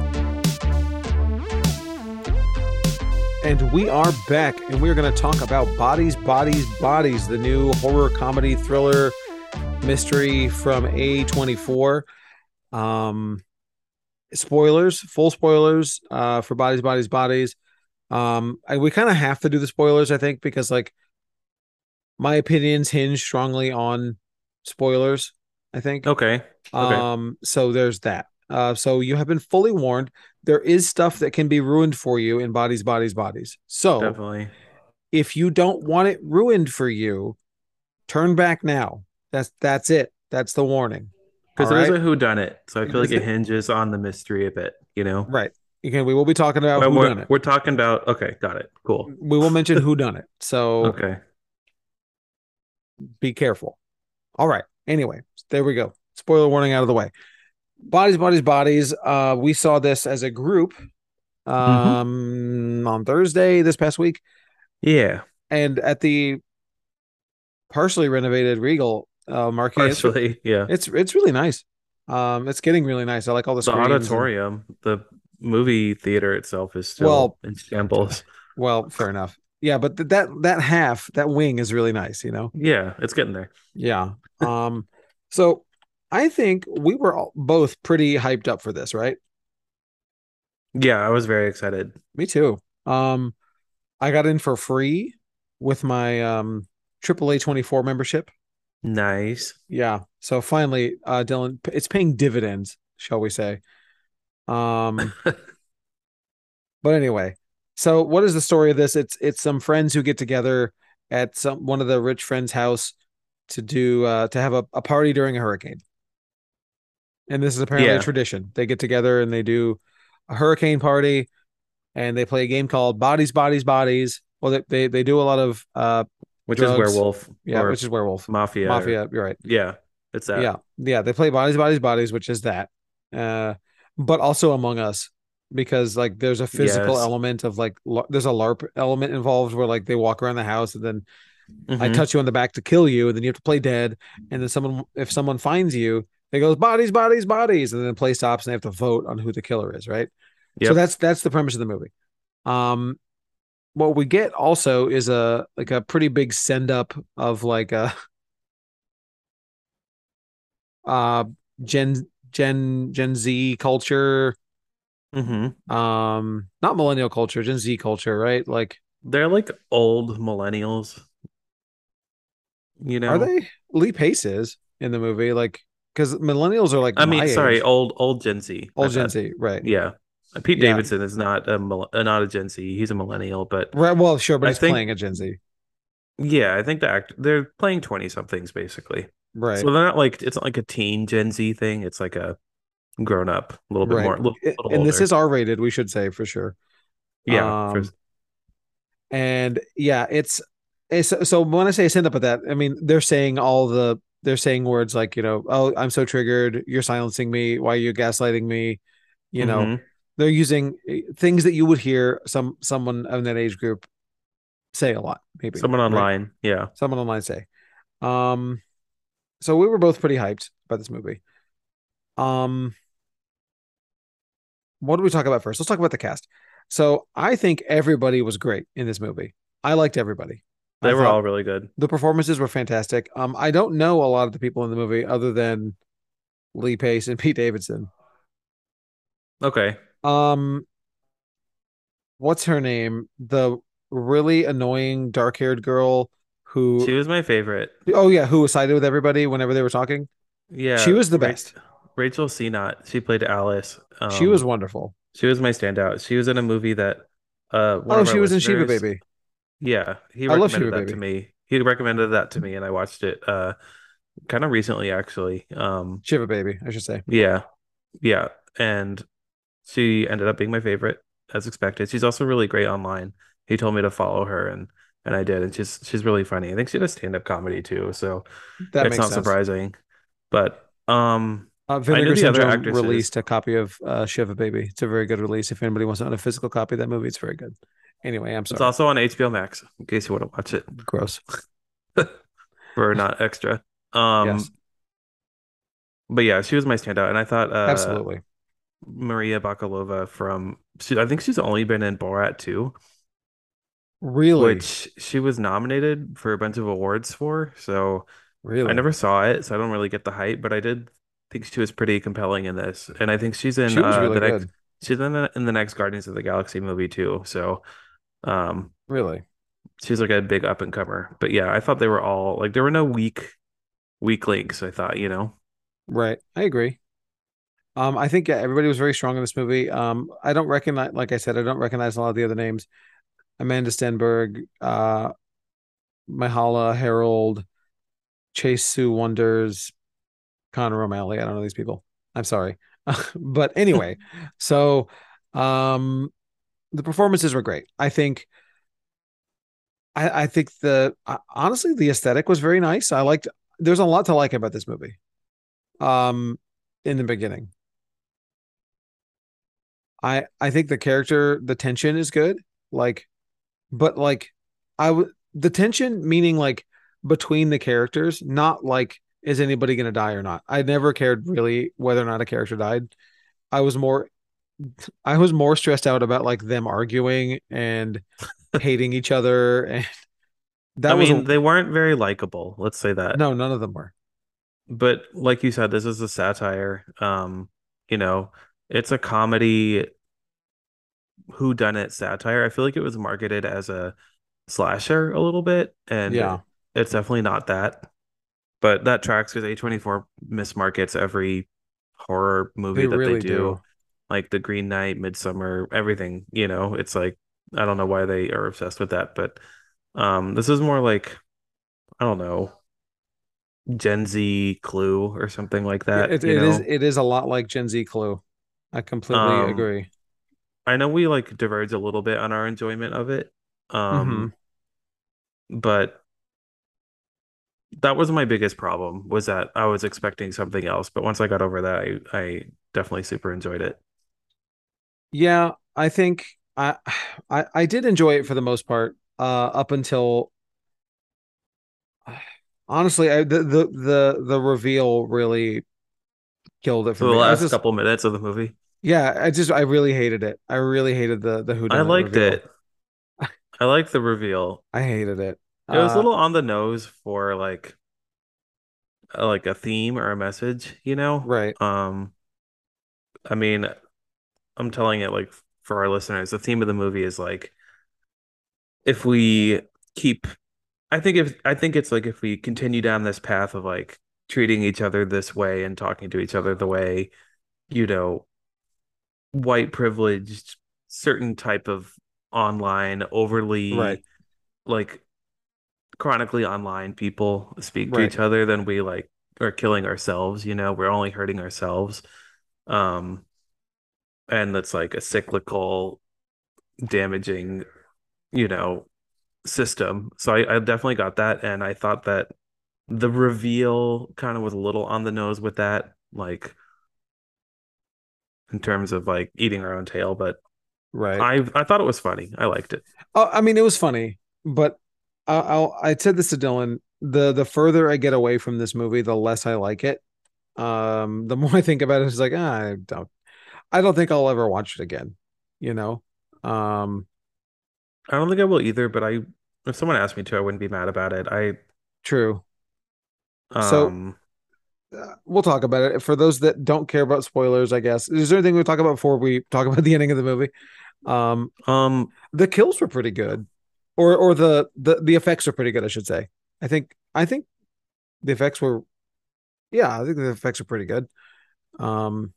And we are back, and we're going to talk about Bodies, Bodies, Bodies, the new horror comedy thriller mystery from A24. Um, spoilers, full spoilers uh, for Bodies, Bodies, Bodies. Um, I, we kind of have to do the spoilers, I think, because like my opinions hinge strongly on spoilers. I think. Okay. Okay. Um, so there's that. Uh, so you have been fully warned. There is stuff that can be ruined for you in bodies, bodies, bodies. So Definitely. if you don't want it ruined for you, turn back now. That's that's it. That's the warning. Because there's right? a who done it. So I feel like it hinges on the mystery a bit, you know? Right. Again, we will be talking about who we're, done it. we're talking about okay, got it. Cool. We will mention who done it. So Okay. be careful. All right. Anyway, there we go. Spoiler warning out of the way. Bodies, bodies, bodies. Uh, we saw this as a group um on Thursday this past week, Yeah. and at the partially renovated Regal uh marquee. It's, Partially. Yeah. it's it's really nice. Um, it's getting really nice. I like all the The screens and- auditorium, the movie theater itself is still Well- in shambles. well, fair enough. Yeah, but th- that that half that wing is really nice. You know. Yeah, it's getting there. Yeah. Um. So I think we were all, both pretty hyped up for this, right? Yeah, I was very excited. Me too. Um, I got in for free with my um AAA 24 membership. Nice. Yeah. So finally, uh, Dylan, it's paying dividends, shall we say? Um, but anyway, so what is the story of this? It's it's some friends who get together at some one of the rich friends' house to do uh to have a, a party during a hurricane. And this is apparently a tradition. They get together and they do a hurricane party and they play a game called Bodies, Bodies, Bodies. Well, they they, they do a lot of uh Which Drugs. is werewolf yeah, or which is werewolf. mafia. or- Mafia, you're right. yeah, it's that. Yeah, yeah, they play bodies, bodies, bodies, which is that. Uh, but also Among Us because like there's a physical Yes. element of like la- there's a LARP element involved where like they walk around the house and then I Mhm. touch you on the back to kill you, and then you have to play dead, and then someone if someone finds you, they goes bodies, bodies, bodies, and then the play stops and they have to vote on who the killer is, right? So that's that's the premise of the movie. Um, what we get also is a like a pretty big send up of like a uh Gen Gen Gen Z culture, Mhm. um, not millennial culture, Gen Z culture, right? Like, They're like old millennials. You know? are they? Lee Pace is in the movie, like, because millennials are like I mean, sorry, age. old old Gen Z. Old Gen. Z, right? Yeah. Pete Yeah. Davidson is not a uh, not a Gen Z. He's a millennial, but Right. Well, sure, but I he's think- playing a Gen Z, yeah, I think the act they're playing 20 somethings basically. right? So they're not like it's not like a teen Gen Z thing. It's like a grown up, a little bit right. more, little, little and this is R rated, we should say for sure. yeah, for- um, and yeah it's it's so when i say send up with that i mean they're saying all the they're saying words like you know oh i'm so triggered you're silencing me why are you gaslighting me you know Mhm. they're using eh, things that you would hear some someone in that age group say a lot maybe someone right? online. Yeah. someone online say um so we were both pretty hyped about this movie um what do we talk about first let's talk about the cast so i think everybody was great in this movie i liked everybody I They were all really good. the performances were fantastic um i don't know a lot of the people in the movie other than lee pace and pete davidson Okay. um what's her name the really annoying dark-haired girl who She was my favorite. oh yeah, who was sided with everybody whenever they were talking. Yeah, She was the Ra- best. Rachel Sennott. She played Alice. she Um, was wonderful. She was my standout. She was in a movie that uh Oh, she was in Shiva Baby. Yeah, he I recommended that to me. He recommended that to me and I watched it uh kind of recently actually. Um Shiva Baby, I should say. yeah. Yeah, and she ended up being my favorite as expected. She's also really great online. He told me to follow her and and I did and she's she's really funny. I think she does stand-up comedy too, so That it's not sense. surprising. But um Uh, Vinegar Syndrome released a copy of uh, Shiva Baby. It's a very good release. If anybody wants to own a physical copy of that movie, it's very good. Anyway, I'm sorry. it's also on HBO Max in case you want to watch it. Gross. for not extra. Um, Yes. but yeah, she was my standout, and I thought uh, Absolutely. Maria Bakalova from she, I think she's only been in Borat 2, Really? which she was nominated for a bunch of awards for. So really? I never saw it, so I don't really get the hype, but I did think she was pretty compelling in this, and I think she's in she uh, really the next she's in the, in the next Guardians of the Galaxy movie too. So um, Really. she's like a big up and comer. But yeah, I thought they were all like there were no weak weak links. I thought you know. Right. I agree. Um, I think yeah, everybody was very strong in this movie. Um, I don't recognize, like I said, I don't recognize a lot of the other names. Amandla Stenberg, uh, Myha'la Herrold, Chase Sui Wonders, Connor O'Malley. I don't know these people. I'm sorry. but anyway, so um the performances were great. I think I, I think the honestly the aesthetic was very nice. I liked there's a lot to like about this movie. Um in the beginning. I I think the character the tension is good. Like but like I would the tension meaning like between the characters, not like is anybody going to die or not. I never cared really whether or not a character died. I was more I was more stressed out about like them arguing and hating each other and that I mean, a- they weren't very likable, let's say that. no, none of them were. But like you said, this is a satire. Um, you know, it's a comedy who done it satire. I feel like it was marketed as a slasher a little bit, and Yeah. it's definitely not that. But that tracks because A24 mismarkets every horror movie They that really they do. do. Like The Green Knight, Midsommar, everything, you know, it's like I don't know why they are obsessed with that, but um this is more like I don't know, Gen Z Clue or something like that. it, it is it is a lot like Gen Z Clue. I completely Um, agree. I know we like diverge a little bit on our enjoyment of it. Um but that was my biggest problem was that I was expecting something else, but once I got over that, I I definitely super enjoyed it. Yeah, I think I I I did enjoy it for the most part. Uh up until honestly, I the the the, the reveal really killed it for the me. Last just- couple minutes of the movie, yeah, I just I really hated it. I really hated the the who I liked it. I liked the reveal. I hated it. It was a Uh, little on the nose for like uh, like a theme or a message, you know? right. Um, I mean, I'm telling it like for our listeners, the theme of the movie is like if we keep I think if I think it's like if we continue down this path of like treating each other this way and talking to each other the way, you know, white privileged certain type of online overly Right. like chronically online people speak to each other, then we like are killing ourselves, you know, we're only hurting ourselves. Um, and that's like a cyclical, damaging, you know, system. So I, I definitely got that, and I thought that the reveal kind of was a little on the nose with that, like in terms of like eating our own tail, but Right. I I thought it was funny. I liked it. Oh, I mean, it was funny, but I, I'll, I said this to Dylan. The the further I get away from this movie, the less I like it. Um, the more I think about it, it's like ah, I don't, I don't think I'll ever watch it again. You know, um, I don't think I will either, but I if someone asked me to, I wouldn't be mad about it. I true. So- um Uh, we'll talk about it for those that don't care about spoilers. I guess is there anything we talk about before we talk about the ending of the movie? Um, um the kills were pretty good. or or the the the effects are pretty good. I should say. I think I think the effects were, yeah, I think the effects are pretty good. Um,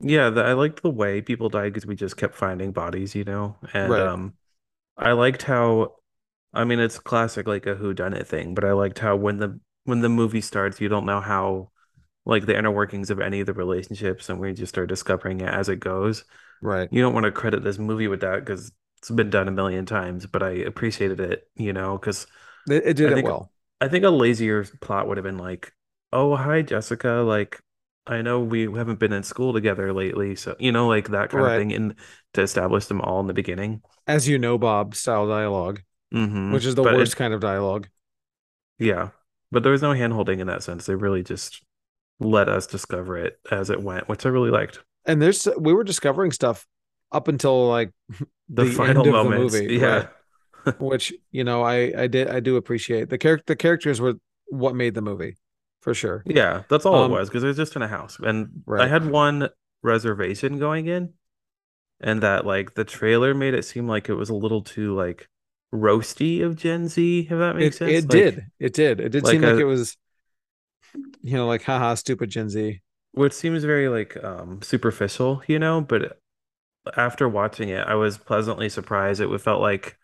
Yeah, the, I liked the way people died because we just kept finding bodies, you know, and Right. um, I liked how, I mean, it's classic like a whodunit thing, but I liked how when the when the movie starts, you don't know how like the inner workings of any of the relationships, and we just start discovering it as it goes. right. You don't want to credit this movie with that because it's been done a million times, but I appreciated it, you know, because It, it did I it think well. I think a lazier plot would have been like, "Oh, hi, Jessica. Like, I know we haven't been in school together lately, so you know, like that kind of thing." And to establish them all in the beginning. As you know, Bob style dialogue, hmm which is the But it- worst kind of dialogue. yeah, but there was no hand holding in that sense. They really just let us discover it as it went, which I really liked. And there's we were discovering stuff up until like The, the, final end of moments, the movie, yeah, right? Which you know I I did I do appreciate the character the characters were what made the movie for sure. yeah, that's all Um, it was because it was just in a house, and I had one reservation going in, and that like the trailer made it seem like it was a little too like roasty of Gen Z, if that makes It sense. it Like- did it did it did like seem like it was you know like haha stupid Gen Z. which seems very like um superficial, you know, but after watching it, I was pleasantly surprised. It felt like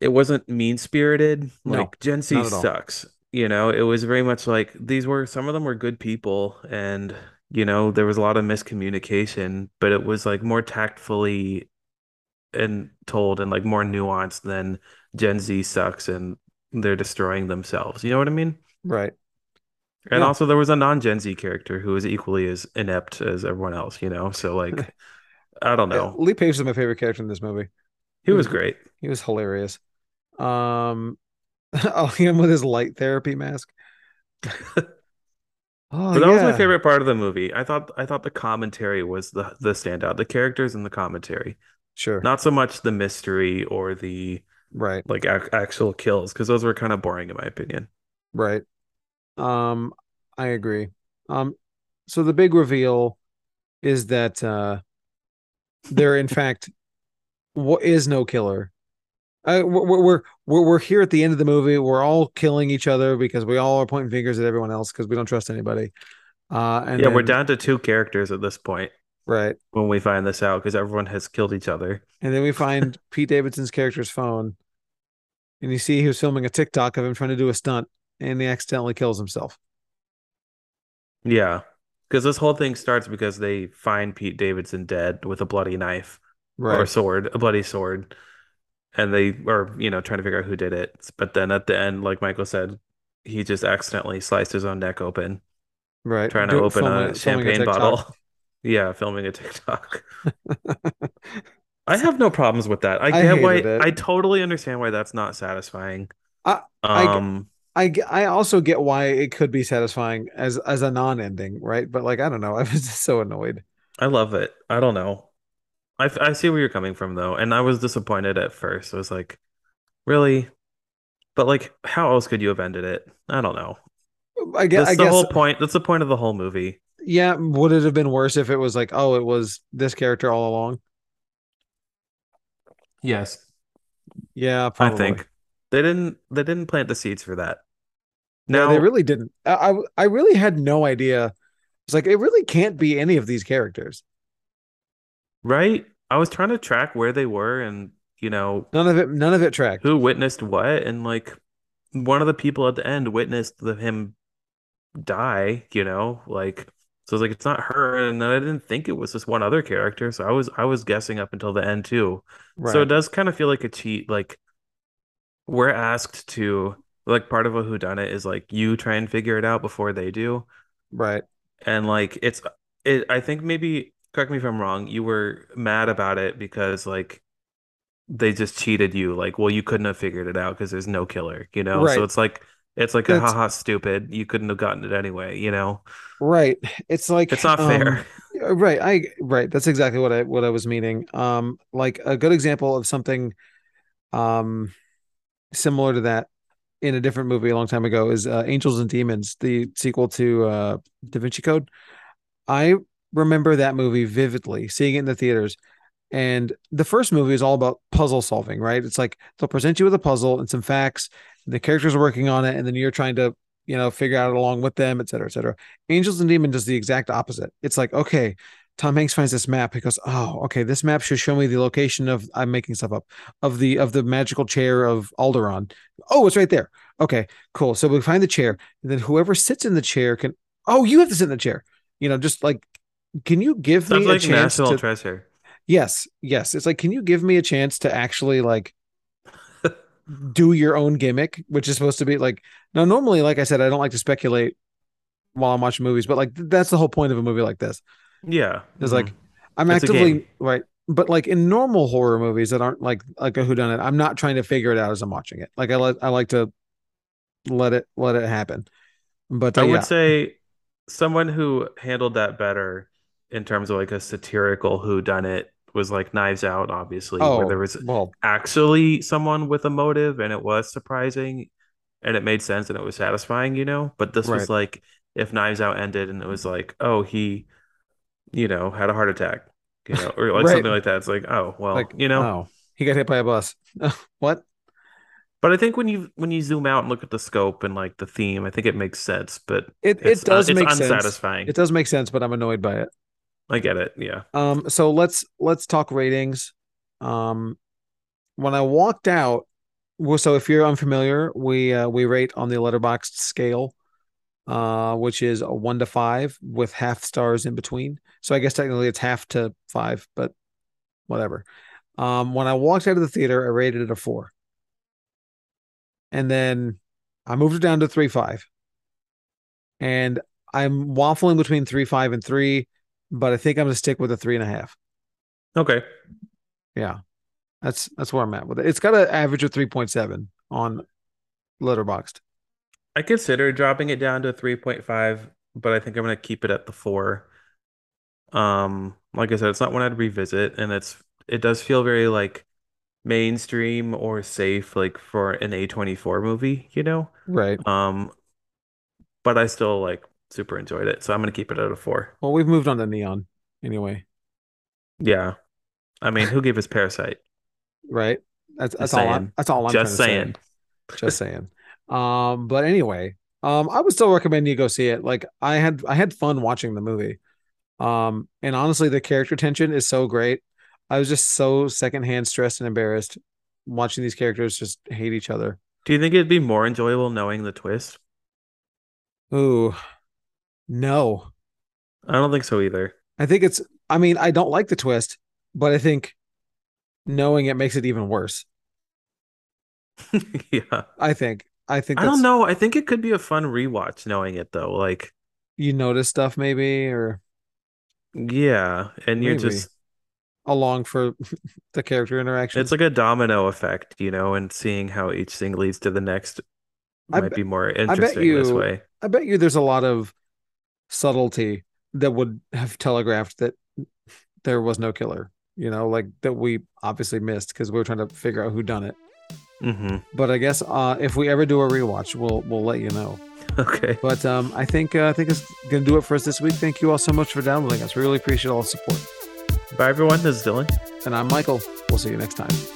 it wasn't mean-spirited. No, Like Gen Z not at all. sucks, you know. It was very much like these were some of them were good people and you know, there was a lot of miscommunication, but it was like more tactfully and told and like more nuanced than Gen Z sucks and they're destroying themselves. You know what I mean? Right. And Yeah. also there was a non-Gen Z character who was equally as inept as everyone else, you know? So like I don't Yeah, know. Lee Pace is my favorite character in this movie. He was great. He was hilarious. Um, oh, him with his light therapy mask. Oh, But that was my favorite part of the movie. I thought I thought the commentary was the the standout. The characters and the commentary. Sure. Not so much the mystery or the Right. like ac actual kills because those were kind of boring in my opinion. Right. Um, I agree. Um, so the big reveal is that uh there in fact what is no killer. We're, we're we're we're here at the end of the movie. We're all killing each other because we all are pointing fingers at everyone else because we don't trust anybody. Uh, and Yeah, we're down to two characters at this point right. when we find this out because everyone has killed each other. And then we find Pete Davidson's character's phone, and you see he was filming a TikTok of him trying to do a stunt, and he accidentally kills himself. Yeah. Because this whole thing starts because they find Pete Davidson dead with a bloody knife. or a sword, a bloody sword, and they are, you know, trying to figure out who did it. But then at the end, like Michael said, he just accidentally sliced his own neck open, Right. trying to open filming- a champagne TikTok. bottle. Yeah, filming a TikTok. I have no problems with that. I I get why, it. I totally understand why that's not satisfying. I- I Um, I ge- I also get why it could be satisfying as as a non-ending, right? But like I don't know, I was just so annoyed. I love it. I don't know. I, I see where you're coming from though, and I was disappointed at first. I was like, really? But like, how else could you have ended it? I don't know. I guess That's I the guess whole point. That's the point of the whole movie. yeah. Would it have been worse if it was like, oh, it was this character all along? Yes. Yeah, I think they didn't they didn't plant the seeds for that. No, Now they really didn't. I, I I really had no idea. It's like it really can't be any of these characters. Right? I was trying to track where they were and you know None of it. None of it tracked. who witnessed what and like one of the people at the end witnessed the him die, you know, like so it's like it's not her and then I didn't think it was this one other character, so I was I was guessing up until the end too. Right. So it does kind of feel like a cheat. Like we're asked to like part of a whodunit is like you try and figure it out before they do. right. And like it's it I think maybe correct me if I'm wrong, you were mad about it because like they just cheated you. Like, well, you couldn't have figured it out because there's no killer, you know? Right. So it's like it's like a That's- haha stupid. You couldn't have gotten it anyway, you know? Right. It's like It's not um, fair. Uh, Right. I right. That's exactly what I what I was meaning. Um, like a good example of something um similar to that in a different movie a long time ago is uh, Angels and Demons, the sequel to uh Da Vinci Code. I remember that movie vividly, seeing it in the theaters. And the first movie is all about puzzle solving, right? It's like they'll present you with a puzzle and some facts. and The characters are working on it, and then you're trying to, you know, figure out along with them, et cetera, et cetera. Angels and Demon does the exact opposite. It's like, okay, Tom Hanks finds this map. He goes, "Oh, okay, this map should show me the location of I'm making stuff up of the of the magical chair of Alderon. Oh, it's right there. Okay, cool. So we find the chair, and then whoever sits in the chair can. Oh, you have to sit in the chair. You know, just like, can you give Sounds me a chance national to? treasure. Yes, yes. It's like, can you give me a chance to actually like do your own gimmick, which is supposed to be like. Now, normally, like I said, I don't like to speculate while I'm watching movies, but like that's the whole point of a movie like this. Yeah. It's mhm. like I'm It's actively right, but like in normal horror movies that aren't like like a whodunit, I'm not trying to figure it out as I'm watching it. Like I let I like to let it let it happen. But uh, I would yeah, say someone who handled that better in terms of like a satirical who done it was like Knives Out, obviously, oh where there was well, actually someone with a motive and it was surprising and it made sense and it was satisfying, you know? But this was like if Knives Out ended and it was like, oh, he, you know, had a heart attack, you know, or like Right. something like that. It's like, oh, well, like you know. oh, he got hit by a bus. what? But I think when you when you zoom out and look at the scope and like the theme, I think it makes sense. But It it uh, does un- it's make sense. unsatisfying. It does make sense, but I'm annoyed by it. I get it. Yeah. Um, so let's let's talk ratings. Um, when I walked out, well, so if you're unfamiliar, we uh, we rate on the Letterboxd scale, uh, which is a one to five with half stars in between. So I guess technically it's half to five, but whatever. Um, when I walked out of the theater, I rated it a four, and then I moved it down to three five, and I'm waffling between three five and three, but I think I'm gonna stick with a three and a half. Okay. Yeah. That's that's where I'm at with it. It's got an average of 3.7 on Letterboxd. I consider dropping it down to 3.5, but I think I'm gonna keep it at the four. Um, like I said, it's not one I'd revisit, and it's it does feel very like mainstream or safe, like for an A24 movie, you know? Right. Um, but I still like super enjoyed it, so I'm gonna keep it at a four. Well, we've moved on to Neon anyway. Yeah. I mean, who gave us Parasite? Right. That's that's all I'm that's all I'm Just saying. say. Just saying. Um, but anyway, um, I would still recommend you go see it. Like I had I had fun watching the movie. Um, and honestly, the character tension is so great. I was just so secondhand stressed and embarrassed watching these characters just hate each other. Do you think it'd be more enjoyable knowing the twist? Ooh, no. I don't think so either. I think it's I mean, I don't like the twist, but I think knowing it makes it even worse. Yeah. I think. I think I don't know. I think it could be a fun rewatch knowing it though. Like, You notice stuff maybe or yeah, and you're just along for the character interactions. it's like a domino effect, you know, and seeing how each thing leads to the next might bet- be more interesting this way. I bet you there's a lot of subtlety that would have telegraphed that there was no killer, you know, like that we obviously missed because we were trying to figure out who done it. hmm But I guess uh, if we ever do a rewatch, we'll we'll let you know. Okay. But um, I think uh, I think it's gonna do it for us this week. Thank you all so much for downloading us. We really appreciate all the support. Bye everyone. This is Dylan. And I'm Michael. We'll see you next time.